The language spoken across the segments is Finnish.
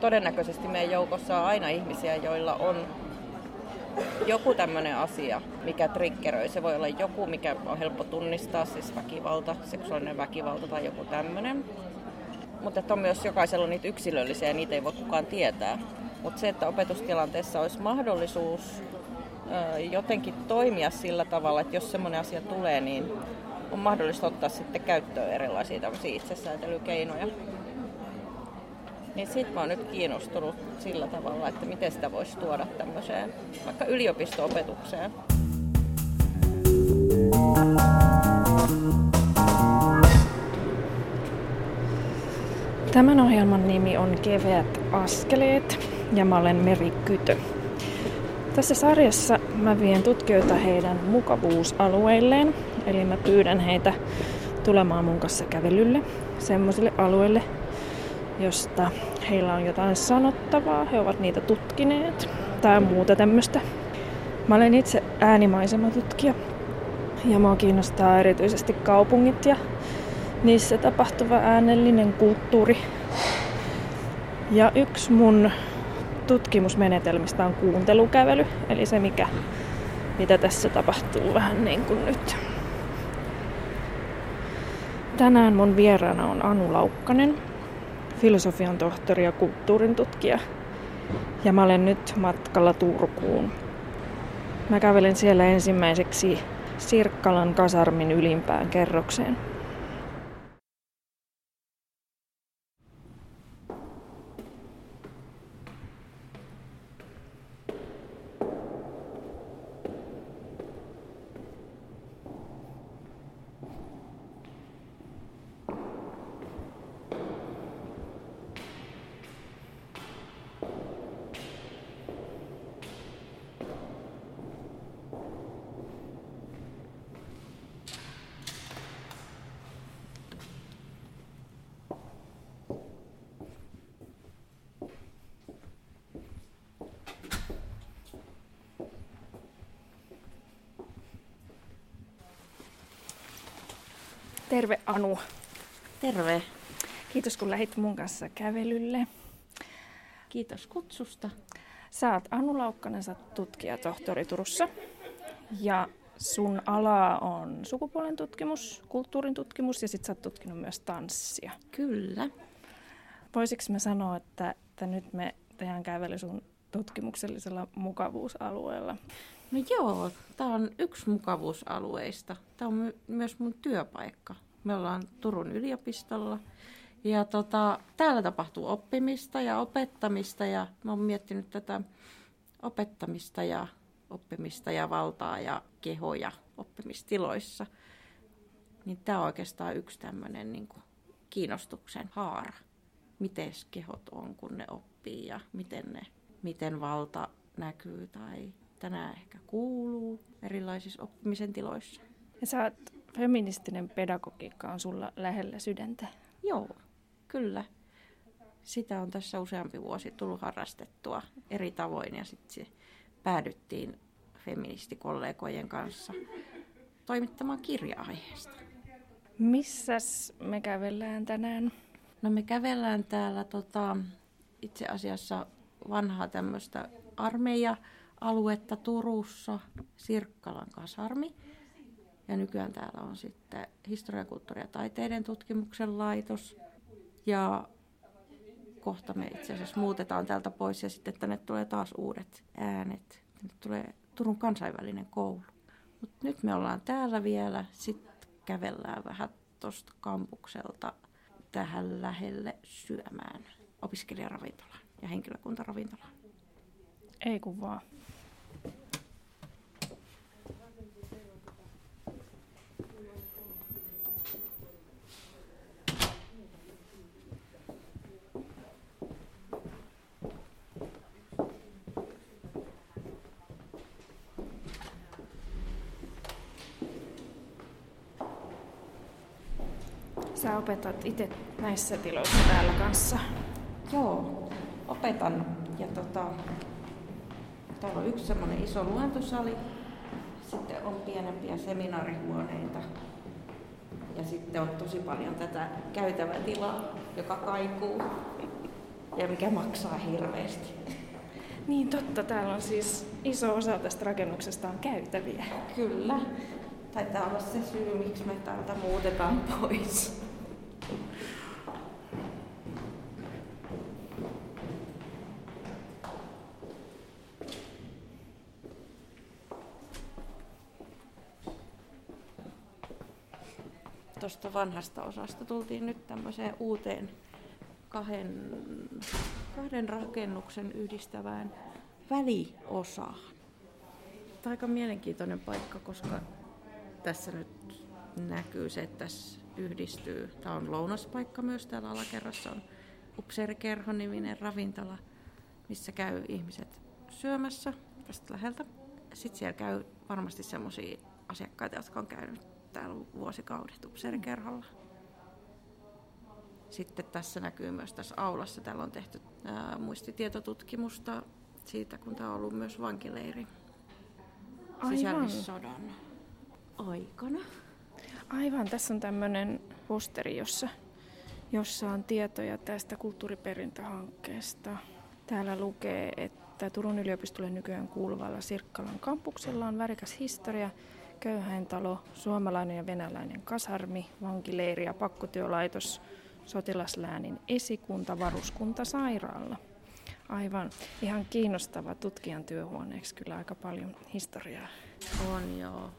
todennäköisesti meidän joukossa on aina ihmisiä, joilla on joku tämmöinen asia, mikä triggeröi. Se voi olla joku, mikä on helppo tunnistaa, siis väkivalta, seksuaalinen väkivalta tai joku tämmöinen. Mutta on myös jokaisella niitä yksilöllisiä ja niitä ei voi kukaan tietää. Mutta se, että opetustilanteessa olisi mahdollisuus jotenkin toimia sillä tavalla, että jos semmoinen asia tulee, niin on mahdollista ottaa sitten käyttöön erilaisia itsesäätelykeinoja. Niin sit mä oon nyt kiinnostunut sillä tavalla, että miten sitä voisi tuoda tämmöiseen vaikka yliopisto-opetukseen. Tämän ohjelman nimi on Keveät askeleet ja mä olen Meri Kytö. Tässä sarjassa mä vien tutkijoita heidän mukavuusalueilleen, eli mä pyydän heitä tulemaan mun kanssa kävelylle semmoisille alueille, josta heillä on jotain sanottavaa, he ovat niitä tutkineet tai muuta tämmöistä. Mä olen itse äänimaisematutkija ja mua kiinnostaa erityisesti kaupungit ja niissä tapahtuva äänellinen kulttuuri. Ja yksi mun tutkimusmenetelmistä on kuuntelukävely, eli se mikä, mitä tässä tapahtuu vähän niin kuin nyt. Tänään mun vieraana on Anu Laukkanen, filosofian tohtori ja kulttuurin tutkija. Ja mä olen nyt matkalla Turkuun. Mä kävelen siellä ensimmäiseksi Sirkkalan kasarmin ylimpään kerrokseen. Terve Anu. Terve. Kiitos kun lähit mun kanssa kävelylle. Kiitos kutsusta. Sä oot Anu Laukkanen, sä oot tutkija tohtori Turussa. Ja sun ala on sukupuolen tutkimus, kulttuurin tutkimus ja sit sä oot tutkinut myös tanssia. Kyllä. Voisiko mä sanoa, että, että nyt me tehdään kävely sun tutkimuksellisella mukavuusalueella? No joo, tämä on yksi mukavuusalueista. Tämä on my- myös mun työpaikka. Me ollaan Turun yliopistolla. Ja tota, täällä tapahtuu oppimista ja opettamista ja mä oon miettinyt tätä opettamista ja oppimista ja valtaa ja kehoja oppimistiloissa. Niin tämä on oikeastaan yksi tämmöinen niin kiinnostuksen haara. Miten kehot on, kun ne oppii ja miten, ne, miten valta näkyy tai tänään ehkä kuuluu erilaisissa oppimisen tiloissa. Ja sä oot feministinen pedagogiikka on sulla lähellä sydäntä. Joo, kyllä. Sitä on tässä useampi vuosi tullut harrastettua eri tavoin ja sitten päädyttiin feministikollegojen kanssa toimittamaan kirja aiheesta. Missäs me kävellään tänään? No me kävellään täällä tota, itse asiassa vanhaa tämmöistä armeija aluetta Turussa, Sirkkalan kasarmi. Ja nykyään täällä on sitten historia, kulttuuri ja taiteiden tutkimuksen laitos. Ja kohta me itse asiassa muutetaan täältä pois ja sitten tänne tulee taas uudet äänet. Tänne tulee Turun kansainvälinen koulu. Mutta nyt me ollaan täällä vielä, sitten kävellään vähän tuosta kampukselta tähän lähelle syömään opiskelijaravintolaan ja henkilökuntaravintolaan. Ei kun vaan. Sä opetat itse näissä tiloissa täällä kanssa. Joo, opetan. Ja tota, täällä on yksi semmoinen iso luentosali. Sitten on pienempiä seminaarihuoneita. Ja sitten on tosi paljon tätä käytävätilaa, joka kaikuu. ja mikä maksaa hirveästi. Niin totta, täällä on siis iso osa tästä rakennuksesta on käytäviä. Kyllä. Taitaa olla se syy, miksi me täältä muutetaan pois. Tuosta vanhasta osasta tultiin nyt tämmöiseen uuteen kahden, kahden rakennuksen yhdistävään väliosaan. Tämä on aika mielenkiintoinen paikka, koska tässä nyt näkyy se, että tässä yhdistyy. Tämä on lounaspaikka myös täällä alakerrassa on Upseerikerhon niminen ravintola, missä käy ihmiset syömässä tästä läheltä. Sitten siellä käy varmasti sellaisia asiakkaita, jotka on käynyt täällä vuosikaudet Upseerikerholla. Sitten tässä näkyy myös tässä aulassa, täällä on tehty ää, muistitietotutkimusta siitä, kun tämä on ollut myös vankileiri sisällissodan aikana. Aivan, tässä on tämmöinen posteri, jossa, jossa on tietoja tästä kulttuuriperintöhankkeesta. Täällä lukee, että Turun yliopistolle nykyään kuuluvalla Sirkkalan kampuksella on värikäs historia, köyhäintalo, suomalainen ja venäläinen kasarmi, vankileiri ja pakkotyölaitos, sotilasläänin esikunta, varuskunta, sairaala. Aivan. Ihan kiinnostava tutkijan työhuoneeksi kyllä aika paljon historiaa. On joo.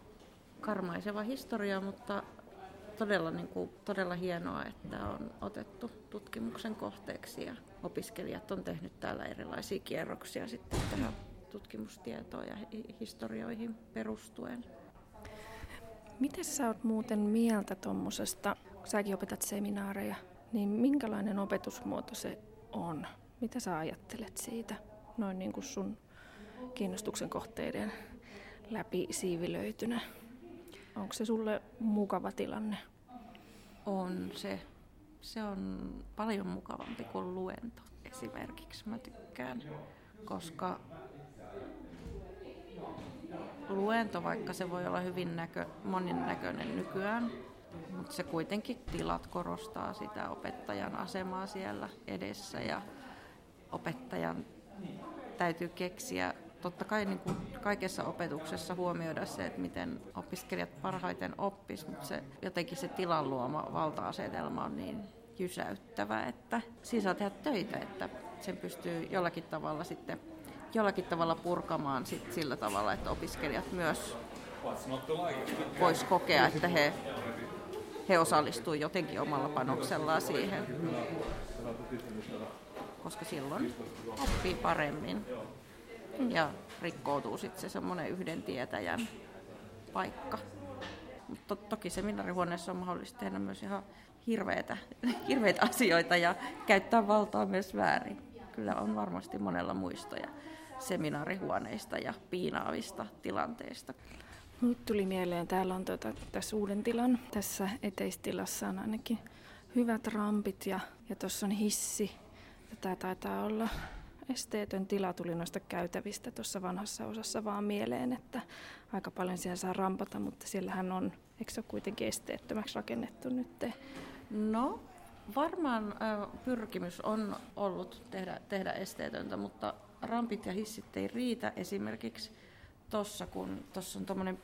Karmaiseva historia, mutta todella, niin kuin, todella hienoa, että on otettu tutkimuksen kohteeksi ja opiskelijat on tehnyt täällä erilaisia kierroksia sitten tähän tutkimustietoon ja historioihin perustuen. Miten sä oot muuten mieltä tuommoisesta, kun säkin opetat seminaareja, niin minkälainen opetusmuoto se on? Mitä sä ajattelet siitä noin niin kuin sun kiinnostuksen kohteiden läpi siivilöitynä? Onko se sulle mukava tilanne? On se. Se on paljon mukavampi kuin luento esimerkiksi. Mä tykkään, koska luento, vaikka se voi olla hyvin näkö, moninäköinen nykyään, mutta se kuitenkin tilat korostaa sitä opettajan asemaa siellä edessä ja opettajan täytyy keksiä totta kai niin kuin kaikessa opetuksessa huomioida se, että miten opiskelijat parhaiten oppis, mutta se, jotenkin se tilan luoma valta-asetelma on niin jysäyttävä, että siinä saa tehdä töitä, että sen pystyy jollakin tavalla sitten jollakin tavalla purkamaan sit sillä tavalla, että opiskelijat myös vois kokea, että he, he osallistuvat jotenkin omalla panoksellaan siihen koska silloin oppii paremmin ja rikkoutuu sitten se semmoinen yhden tietäjän paikka. Mutta to, toki seminaarihuoneessa on mahdollista tehdä myös ihan hirveitä, hirveitä asioita ja käyttää valtaa myös väärin. Kyllä on varmasti monella muistoja seminaarihuoneista ja piinaavista tilanteista. Nyt tuli mieleen, täällä on tuota, tässä uuden tilan, tässä eteistilassa on ainakin hyvät rampit ja, ja tuossa on hissi Tämä taitaa olla esteetön tila tuli noista käytävistä tuossa vanhassa osassa vaan mieleen, että aika paljon siellä saa rampata, mutta siellähän on, eikö se ole kuitenkin esteettömäksi rakennettu nyt? No, varmaan pyrkimys on ollut tehdä, tehdä esteetöntä, mutta rampit ja hissit ei riitä esimerkiksi tuossa, kun tuossa on tuommoinen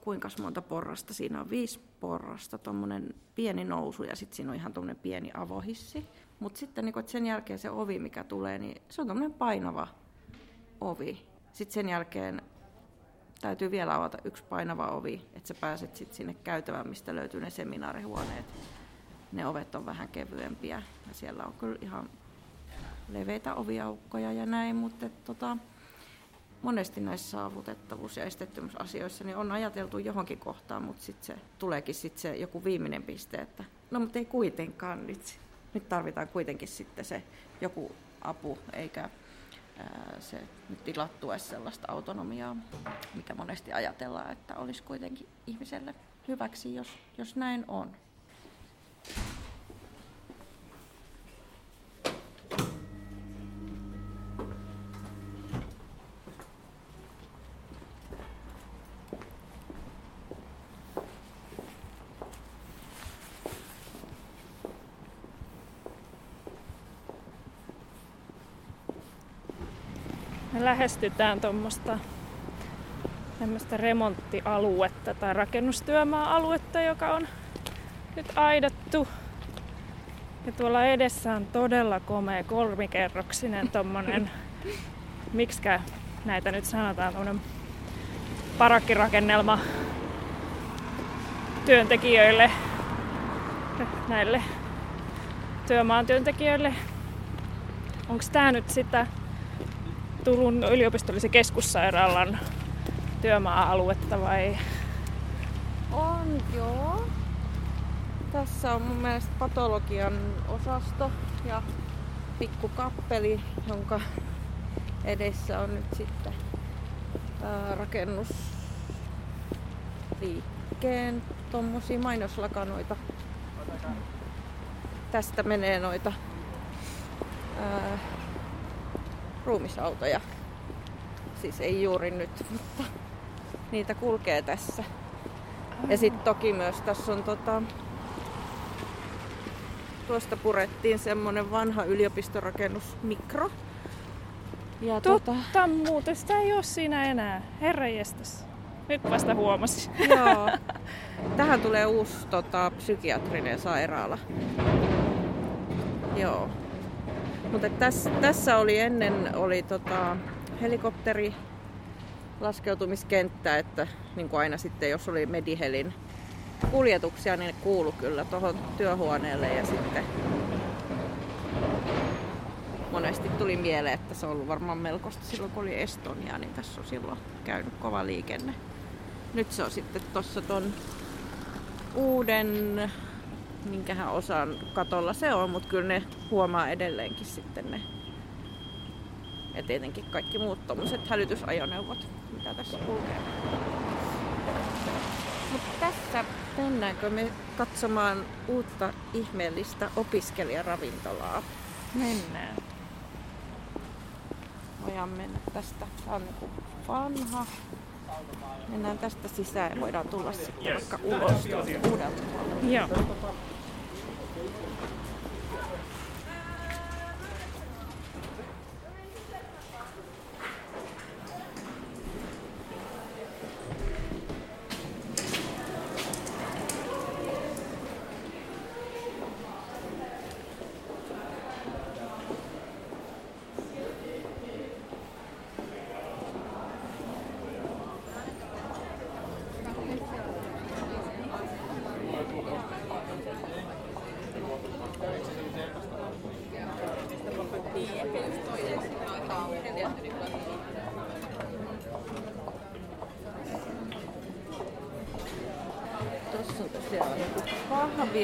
kuinka monta porrasta, siinä on viisi porrasta, tuommoinen pieni nousu ja sitten siinä on ihan tuommoinen pieni avohissi. Mutta sitten niin kun, sen jälkeen se ovi, mikä tulee, niin se on tämmöinen painava ovi. Sitten sen jälkeen täytyy vielä avata yksi painava ovi, että sä pääset sitten sinne käytävään, mistä löytyy ne seminaarihuoneet. Ne ovet on vähän kevyempiä ja siellä on kyllä ihan leveitä oviaukkoja ja näin, mutta tota, monesti näissä saavutettavuus- ja esteettömyysasioissa niin on ajateltu johonkin kohtaan, mutta sitten se tuleekin sit se joku viimeinen piste, että no mutta ei kuitenkaan nyt nyt tarvitaan kuitenkin sitten se joku apu, eikä se nyt tilattue sellaista autonomiaa, mikä monesti ajatellaan, että olisi kuitenkin ihmiselle hyväksi, jos, jos näin on. Me lähestytään tuommoista tämmöistä remonttialuetta tai rakennustyömaa-aluetta, joka on nyt aidattu. Ja tuolla edessä on todella komea kolmikerroksinen tommonen, miksikä näitä nyt sanotaan, tommonen parakkirakennelma työntekijöille, näille työmaan työntekijöille. Onko tämä nyt sitä Turun yliopistollisen keskussairaalan työmaa-aluetta vai? On, joo. Tässä on mun mielestä patologian osasto ja pikku kappeli, jonka edessä on nyt sitten ää, rakennusliikkeen tommosia mainoslakanoita. Tästä menee noita ää, ruumisautoja. Siis ei juuri nyt, mutta niitä kulkee tässä. Ja sitten toki myös tässä on tota, tuosta purettiin semmonen vanha yliopistorakennus Mikro. Ja Totta tota... muuten, sitä ei ole siinä enää. Herra jestas. Nyt vasta huomasin. Joo. Tähän tulee uusi tota, psykiatrinen sairaala. Joo. Mutta tässä, tässä oli ennen oli tota, helikopteri laskeutumiskenttä, että niin kuin aina sitten jos oli Medihelin kuljetuksia, niin kuulu kyllä tuohon työhuoneelle ja sitten monesti tuli mieleen, että se on ollut varmaan melkoista silloin kun oli Estonia, niin tässä on silloin käynyt kova liikenne. Nyt se on sitten tuossa ton uuden, minkähän osan katolla se on, mutta kyllä ne huomaa edelleenkin sitten ne ja tietenkin kaikki muut tommoset hälytysajoneuvot, mitä tässä kulkee. Mutta tässä mennäänkö me katsomaan uutta ihmeellistä opiskelijaravintolaa? Mennään. Voidaan mennä tästä. Tämä on niinku vanha. Mennään tästä sisään ja voidaan tulla sitten vaikka ulos uudelta Joo.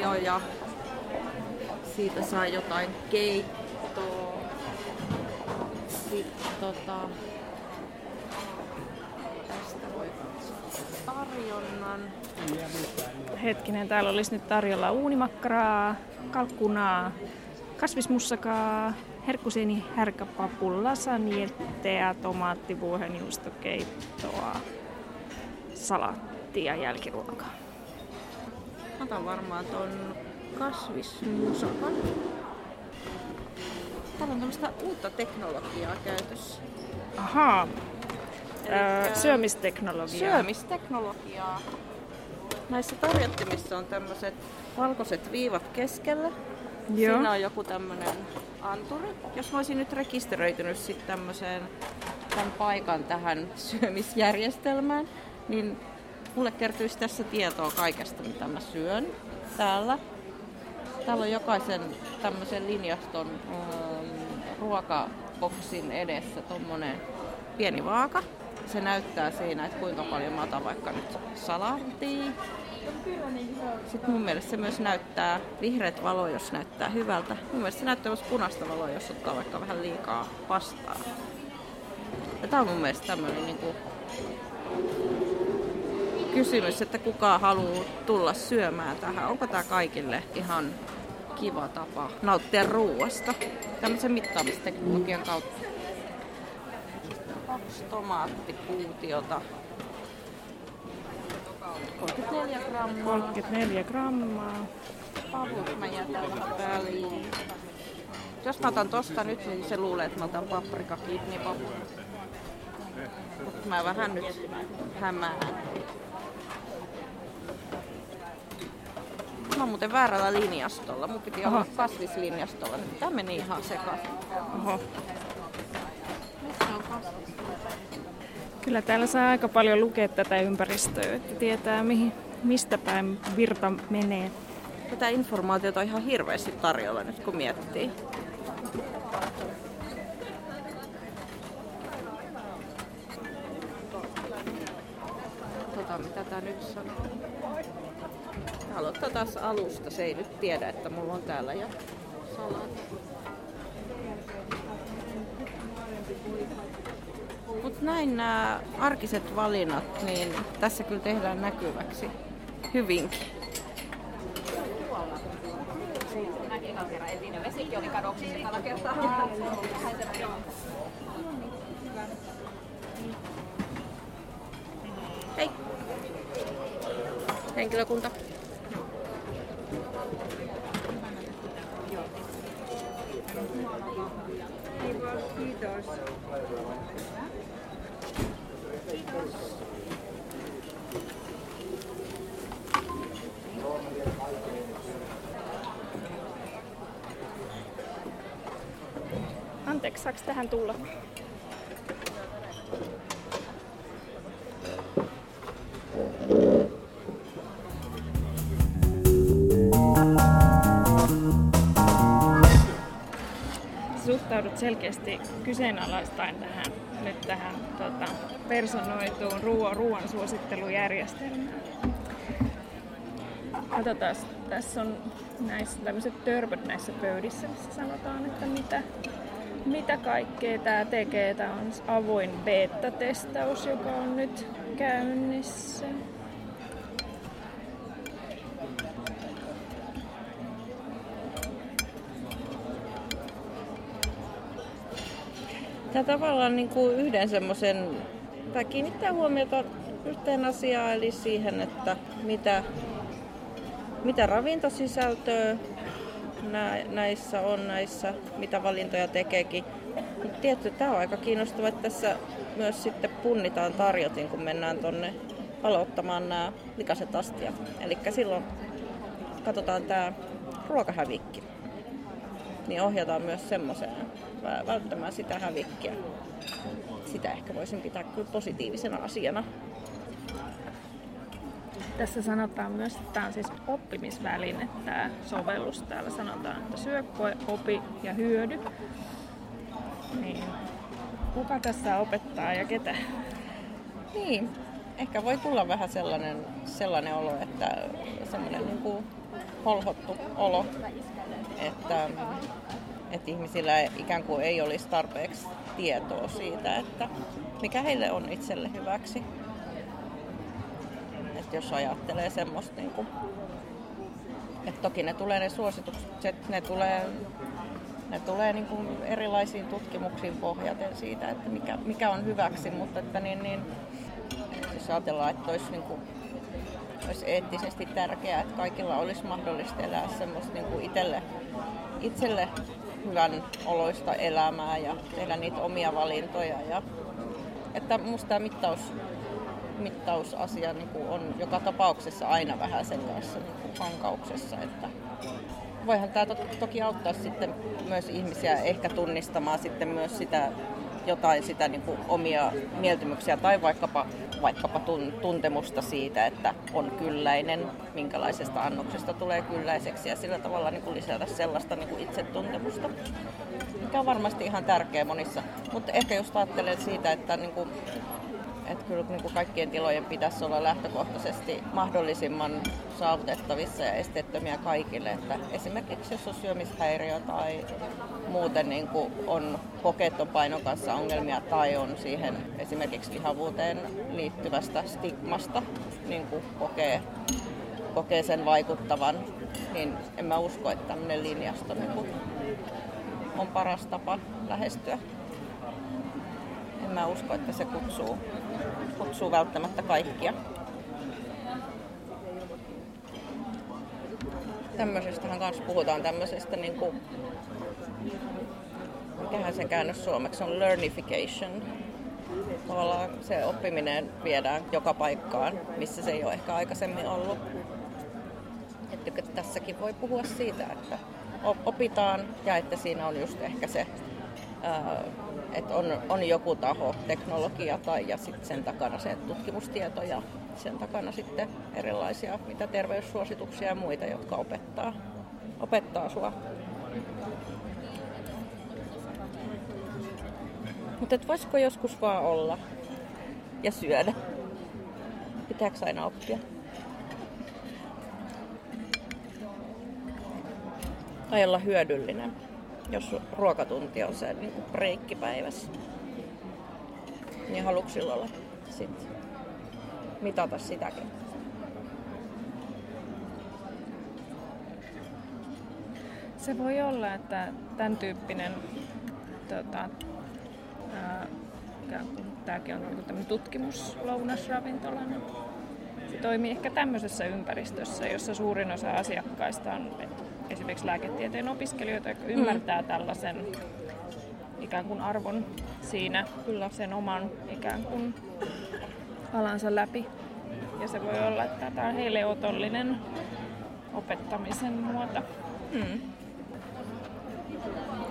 Kahvio ja siitä saa jotain keittoa. Sitten tota, tästä voi katsoa tarjonnan. Hetkinen, täällä olisi nyt tarjolla uunimakkaraa, kalkkunaa, kasvismussakaa, herkkusieni, härkäpapu, lasanjetteä, tomaattivuohenjuustokeittoa, salaattia, jälkiruokaa. Otan varmaan ton kasvismusakan. Täällä on tämmöistä uutta teknologiaa käytössä. Ahaa. Öö, syömisteknologiaa. Syömisteknologiaa. Näissä tarjottimissa on tämmöiset valkoiset viivat keskellä. Joo. Siinä on joku tämmönen anturi. Jos mä olisin nyt rekisteröitynyt sitten tämmöiseen tämän paikan tähän syömisjärjestelmään, niin mulle kertyisi tässä tietoa kaikesta, mitä mä syön täällä. Täällä on jokaisen tämmöisen linjaston ähm, ruokaboksin edessä tommonen pieni vaaka. Se näyttää siinä, että kuinka paljon mä otan vaikka nyt salaattia. Sitten mun mielestä se myös näyttää vihreät valo, jos näyttää hyvältä. Mun mielestä se näyttää myös punaista valoa, jos ottaa vaikka vähän liikaa pastaa. Ja tää on mun mielestä tämmönen niinku kysymys, että kuka haluaa tulla syömään tähän. Onko tämä kaikille ihan kiva tapa nauttia ruuasta tämmöisen mittaamisteknologian kautta? Kaksi tomaattipuutiota. 34 grammaa. 34 grammaa. Pavut mä jätän väliin. Jos mä otan tosta nyt, niin se luulee, että mä otan paprika kidney Mutta mä vähän nyt hämään. Mä oon muuten väärällä linjastolla. Mun piti olla Aha. kasvislinjastolla. Tää meni ihan sekaisin. Oho. Missä on kasvis? Kyllä täällä saa aika paljon lukea tätä ympäristöä, että tietää mihin, mistä päin virta menee. Tätä informaatiota on ihan hirveästi tarjolla nyt kun miettii. Tota, mitä tää nyt sanoo? Aloittaa taas alusta. Se ei nyt tiedä, että mulla on täällä jo salaatti. Mutta näin nämä arkiset valinnat, niin tässä kyllä tehdään näkyväksi hyvinkin. Hei! Henkilökunta. Anteeksi, saaks tähän tulla? Selkeästi kyseenalaistaen tähän, nyt tähän tota, personoituun ruoan, ruoan suosittelujärjestelmään. Katsotaan, tässä on näissä tämmöiset törpöt näissä pöydissä, missä sanotaan, että mitä, mitä kaikkea tämä tekee. Tämä on avoin beta-testaus, joka on nyt käynnissä. Tämä tavallaan niin kuin yhden semmoisen, tämä kiinnittää huomiota yhteen asiaan, eli siihen, että mitä, mitä ravintosisältöä nä- näissä on, näissä, mitä valintoja tekeekin. Mutta tietty, tämä on aika kiinnostava, että tässä myös sitten punnitaan tarjotin, kun mennään tuonne aloittamaan nämä likaset astiat. Eli silloin katsotaan tämä ruokahävikki niin ohjataan myös semmoiseen välttämään sitä hävikkiä. Sitä ehkä voisin pitää kyllä positiivisena asiana. Tässä sanotaan myös, että tämä on siis oppimisväline, tämä sovellus. Täällä sanotaan, että syö, koe, opi ja hyödy. Niin. Kuka tässä opettaa ja ketä? Niin, ehkä voi tulla vähän sellainen, sellainen olo, että semmoinen niin kuin holhottu olo, että, että ihmisillä ikään kuin ei olisi tarpeeksi tietoa siitä, että mikä heille on itselle hyväksi. Että jos ajattelee semmoista, niin kuin, että toki ne tulee ne suositukset, ne tulee, ne tulee niin kuin erilaisiin tutkimuksiin pohjaten siitä, että mikä, mikä on hyväksi, mutta että niin, niin, jos ajatellaan, että olisi, niin kuin, olisi eettisesti tärkeää, että kaikilla olisi mahdollista elää semmoista niin kuin itselle, itselle hyvän oloista elämää ja tehdä niitä omia valintoja. Ja, että musta tämä mittaus, mittausasia niin kuin on joka tapauksessa aina vähän sen kanssa niin kuin hankauksessa. Että voihan tämä to- toki auttaa sitten myös ihmisiä ehkä tunnistamaan sitten myös sitä jotain sitä niin kuin omia mieltymyksiä tai vaikkapa, vaikkapa tun, tuntemusta siitä, että on kylläinen, minkälaisesta annoksesta tulee kylläiseksi ja sillä tavalla niin kuin lisätä sellaista niin kuin itsetuntemusta, mikä on varmasti ihan tärkeä monissa. Mutta ehkä just ajattelen siitä, että niin kuin, että kyllä niin kuin kaikkien tilojen pitäisi olla lähtökohtaisesti mahdollisimman saavutettavissa ja esteettömiä kaikille. Että esimerkiksi jos on syömishäiriö tai muuten niin kuin on kokeeton painon kanssa ongelmia tai on siihen esimerkiksi lihavuuteen liittyvästä stigmasta niin kuin kokee, kokee sen vaikuttavan, niin en mä usko, että tämmöinen linjasto niin on paras tapa lähestyä. Mä usko, että se kutsuu, kutsuu välttämättä kaikkia. Tämmöisestähän kanssa puhutaan tämmöisestä niin kuin, mikähän se käännös suomeksi on, learnification. tavallaan se oppiminen viedään joka paikkaan, missä se ei ole ehkä aikaisemmin ollut. Että tässäkin voi puhua siitä, että opitaan ja että siinä on just ehkä se, että on, on joku taho, teknologia tai ja sitten sen takana se tutkimustieto ja sen takana sitten erilaisia mitä terveyssuosituksia ja muita, jotka opettaa, opettaa sua. Mutta voisiko joskus vaan olla ja syödä? Pitääkö aina oppia? Tai olla hyödyllinen, jos ruokatunti on se niin breikki päivässä. Niin haluatko olla sitten mitata sitäkin? Se voi olla, että tämän tyyppinen tota, tämäkin on niin tutkimuslounasravintolana. Se toimii ehkä tämmöisessä ympäristössä, jossa suurin osa asiakkaista on esimerkiksi lääketieteen opiskelijoita, jotka mm. ymmärtää tällaisen ikään kuin arvon siinä kyllä sen oman ikään kuin alansa läpi. Ja se voi olla, että tämä on heille otollinen opettamisen muoto. Mm.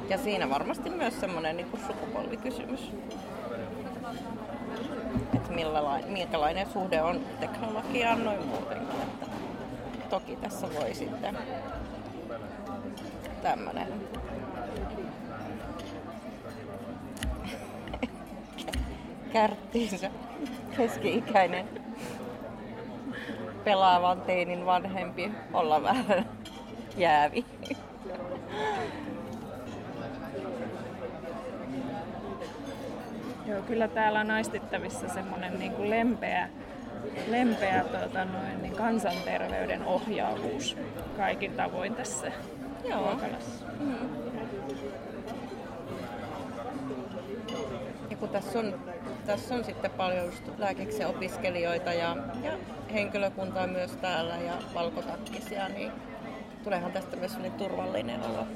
Ja siinä varmasti myös semmoinen niin sukupolvikysymys. Että minkälainen suhde on teknologiaan noin muutenkin. Että toki tässä voi sitten tämmöinen kärttiinsä. Keski-ikäinen. Pelaavan teinin vanhempi olla vähän jäävi. Joo, kyllä täällä on aistittavissa semmoinen niin kuin lempeä, lempeä tuota, noin, niin kansanterveyden ohjaavuus kaikin tavoin tässä Joo. Mm. Ja kun tässä on, tässä on sitten paljon just lääkiksen opiskelijoita ja, ja henkilökuntaa myös täällä ja valkotakkisia, niin tuleehan tästä myös turvallinen olo.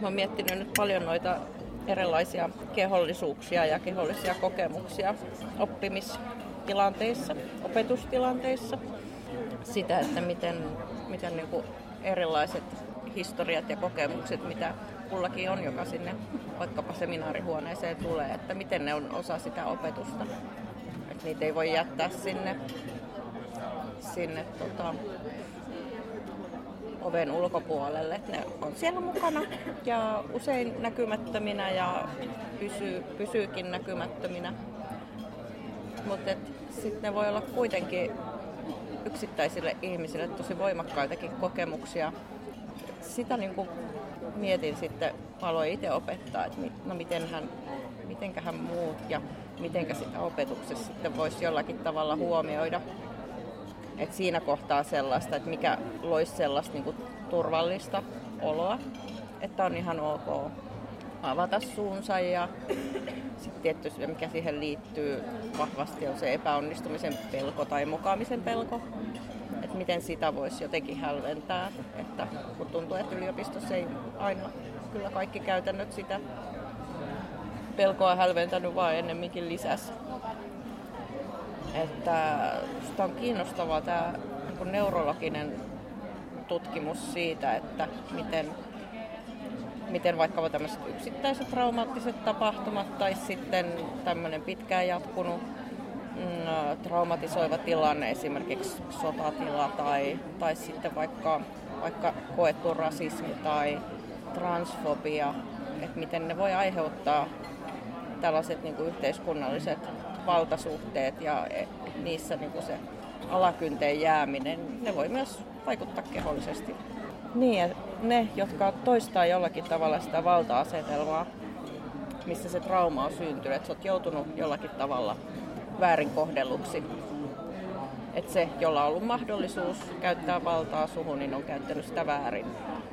Mä oon miettinyt nyt paljon noita erilaisia kehollisuuksia ja kehollisia kokemuksia oppimistilanteissa, opetustilanteissa. Sitä, että miten, miten niin kuin erilaiset historiat ja kokemukset, mitä kullakin on, joka sinne vaikkapa seminaarihuoneeseen tulee, että miten ne on osa sitä opetusta. Että niitä ei voi jättää sinne, sinne tota, oven ulkopuolelle. Ne on siellä mukana ja usein näkymättöminä ja pysyy, pysyykin näkymättöminä. Mutta sitten ne voi olla kuitenkin yksittäisille ihmisille tosi voimakkaitakin kokemuksia. Sitä niin kuin mietin sitten, aloin itse opettaa, että no mitenhän, mitenköhän muut ja mitenkä sitä opetuksessa sitten voisi jollakin tavalla huomioida et siinä kohtaa sellaista, että mikä loisi sellaista niin kuin turvallista oloa, että on ihan ok avata suunsa ja sitten tietysti mikä siihen liittyy vahvasti on se epäonnistumisen pelko tai mukaamisen pelko. Että miten sitä voisi jotenkin hälventää, että kun tuntuu, että yliopistossa ei aina kyllä kaikki käytännöt sitä pelkoa hälventänyt, vaan ennemminkin lisäsi että sitä on kiinnostavaa tämä niin neurologinen tutkimus siitä, että miten, miten vaikka tämmöiset yksittäiset traumaattiset tapahtumat tai sitten tämmöinen pitkään jatkunut mm, traumatisoiva tilanne, esimerkiksi sotatila tai, tai sitten vaikka, vaikka koettu rasismi tai transfobia, että miten ne voi aiheuttaa tällaiset niin kuin yhteiskunnalliset valtasuhteet ja e, niissä niin kuin se alakynteen jääminen, ne voi myös vaikuttaa kehollisesti. Niin, ne, jotka toistaa jollakin tavalla sitä valta-asetelmaa, missä se trauma on syntynyt, että sä oot joutunut jollakin tavalla väärin kohdelluksi. Että se, jolla on ollut mahdollisuus käyttää valtaa suhun, niin on käyttänyt sitä väärin.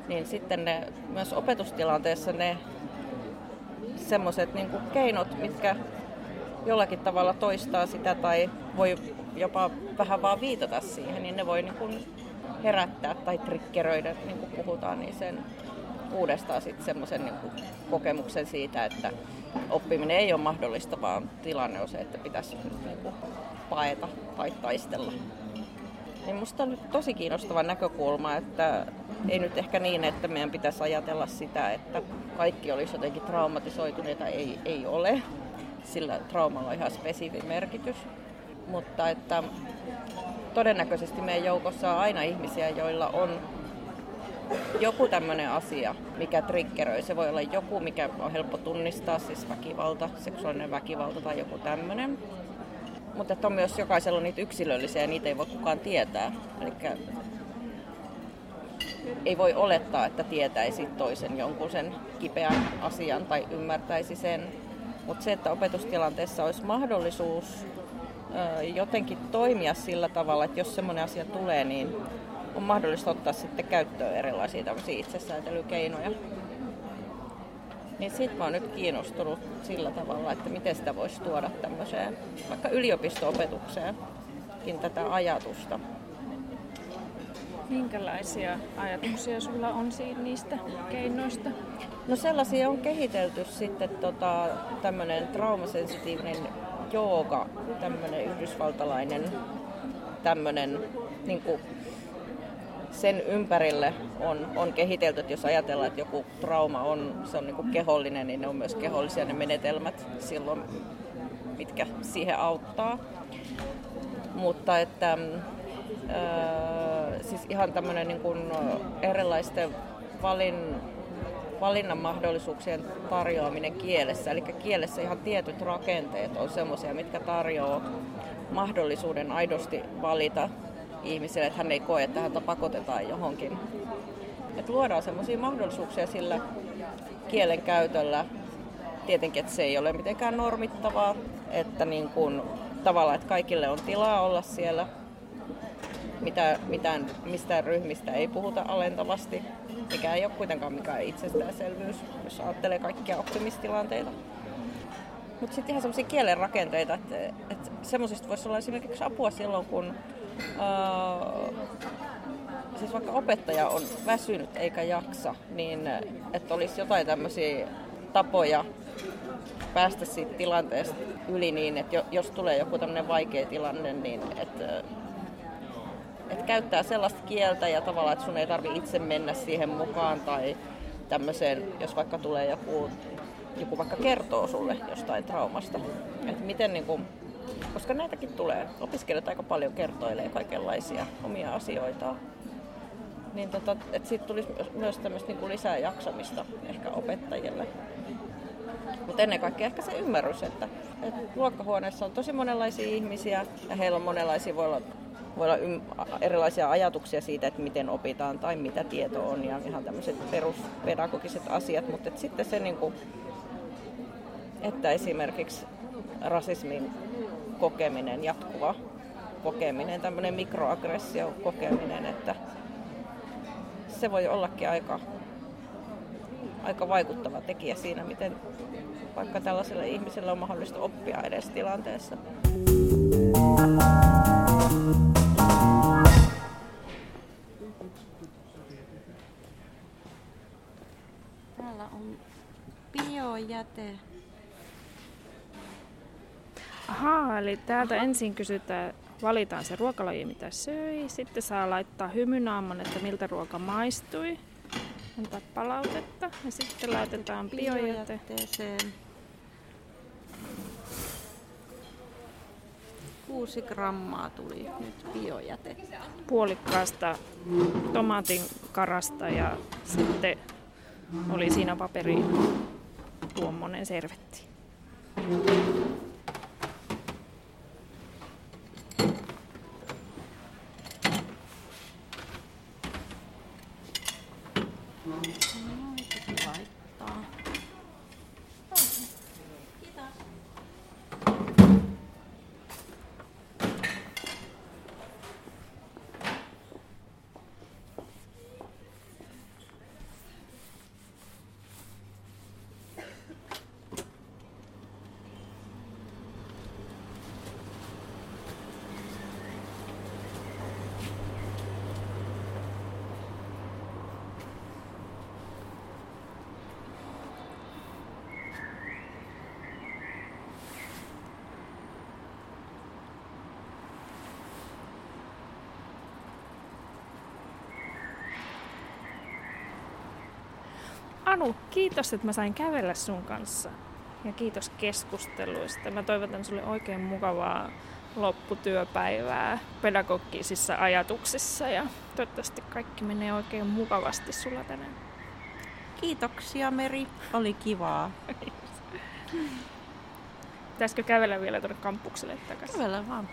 Niin sitten ne, myös opetustilanteessa ne semmoiset niin keinot, mitkä jollakin tavalla toistaa sitä tai voi jopa vähän vaan viitata siihen, niin ne voi niin kuin herättää tai triggeröidä, niin kuin puhutaan, niin sen uudestaan sitten semmoisen niin kokemuksen siitä, että oppiminen ei ole mahdollista, vaan tilanne on se, että pitäisi niin kuin paeta tai taistella. Niin musta on tosi kiinnostava näkökulma, että ei nyt ehkä niin, että meidän pitäisi ajatella sitä, että kaikki olisi jotenkin traumatisoituneita, ei, ei ole. Sillä traumalla on ihan spesifi merkitys. Mutta että todennäköisesti meidän joukossa on aina ihmisiä, joilla on joku tämmöinen asia, mikä triggeröi. Se voi olla joku, mikä on helppo tunnistaa, siis väkivalta, seksuaalinen väkivalta tai joku tämmöinen. Mutta on myös jokaisella niitä yksilöllisiä ja niitä ei voi kukaan tietää. Eli ei voi olettaa, että tietäisi toisen jonkun sen kipeän asian tai ymmärtäisi sen. Mutta se, että opetustilanteessa olisi mahdollisuus jotenkin toimia sillä tavalla, että jos semmoinen asia tulee, niin on mahdollista ottaa sitten käyttöön erilaisia tämmöisiä itsesäätelykeinoja. Niin sit mä oon nyt kiinnostunut sillä tavalla, että miten sitä voisi tuoda tämmöiseen vaikka yliopisto-opetukseenkin tätä ajatusta. Minkälaisia ajatuksia sulla on siitä niistä keinoista? No sellaisia on kehitelty sitten tota, tämmöinen traumasensitiivinen jooga, tämmöinen yhdysvaltalainen tämmöinen niin kuin sen ympärille on, on kehitelty, että jos ajatellaan, että joku trauma on, se on niin kuin kehollinen, niin ne on myös kehollisia ne menetelmät silloin, mitkä siihen auttaa. Mutta että siis ihan tämmöinen niin kuin erilaisten valin, valinnan mahdollisuuksien tarjoaminen kielessä. Eli kielessä ihan tietyt rakenteet on semmoisia, mitkä tarjoaa mahdollisuuden aidosti valita ihmiselle, että hän ei koe, että häntä pakotetaan johonkin. Että luodaan semmoisia mahdollisuuksia sillä kielen käytöllä. Tietenkin, että se ei ole mitenkään normittavaa, että niin kuin, tavallaan, että kaikille on tilaa olla siellä mitä, mitään, mistään ryhmistä ei puhuta alentavasti, mikä ei ole kuitenkaan mikään itsestäänselvyys, jos ajattelee kaikkia oppimistilanteita. Mutta sitten ihan semmoisia kielen rakenteita, että, että semmoisista voisi olla esimerkiksi apua silloin, kun uh, siis vaikka opettaja on väsynyt eikä jaksa, niin että olisi jotain tämmöisiä tapoja päästä siitä tilanteesta yli niin, että jos tulee joku tämmöinen vaikea tilanne, niin että että käyttää sellaista kieltä ja tavallaan, että sun ei tarvi itse mennä siihen mukaan tai tämmöiseen, jos vaikka tulee joku, joku vaikka kertoo sulle jostain traumasta. Että miten niin kuin, koska näitäkin tulee. Opiskelijat aika paljon kertoilee kaikenlaisia omia asioita. Niin tota, että siitä tulisi myös tämmöistä niin kuin lisää jaksamista ehkä opettajille. Mutta ennen kaikkea ehkä se ymmärrys, että, että luokkahuoneessa on tosi monenlaisia ihmisiä ja heillä on monenlaisia, voi olla voi olla erilaisia ajatuksia siitä, että miten opitaan tai mitä tieto on ja ihan tämmöiset peruspedagogiset asiat, mutta että sitten se, niin kuin, että esimerkiksi rasismin kokeminen, jatkuva kokeminen, tämmöinen mikroaggressio kokeminen, että se voi ollakin aika, aika vaikuttava tekijä siinä, miten vaikka tällaiselle ihmiselle on mahdollista oppia edes tilanteessa. Jäte. Ahaa, eli täältä ensin kysytään, valitaan se ruokalaji, mitä söi. Sitten saa laittaa hymynaaman, että miltä ruoka maistui. Antaa palautetta ja sitten laitetaan biojäte. Kuusi grammaa tuli nyt biojätettä. Puolikkaasta tomaatin karasta ja sitten oli siinä paperi tuommoinen servetti. Anu, kiitos, että mä sain kävellä sun kanssa. Ja kiitos keskusteluista. Mä toivotan sulle oikein mukavaa lopputyöpäivää pedagogisissa ajatuksissa ja toivottavasti kaikki menee oikein mukavasti sulla tänään. Kiitoksia Meri, oli kivaa. Pitäisikö kävellä vielä tuonne kampukselle takaisin? Kävellä vaan.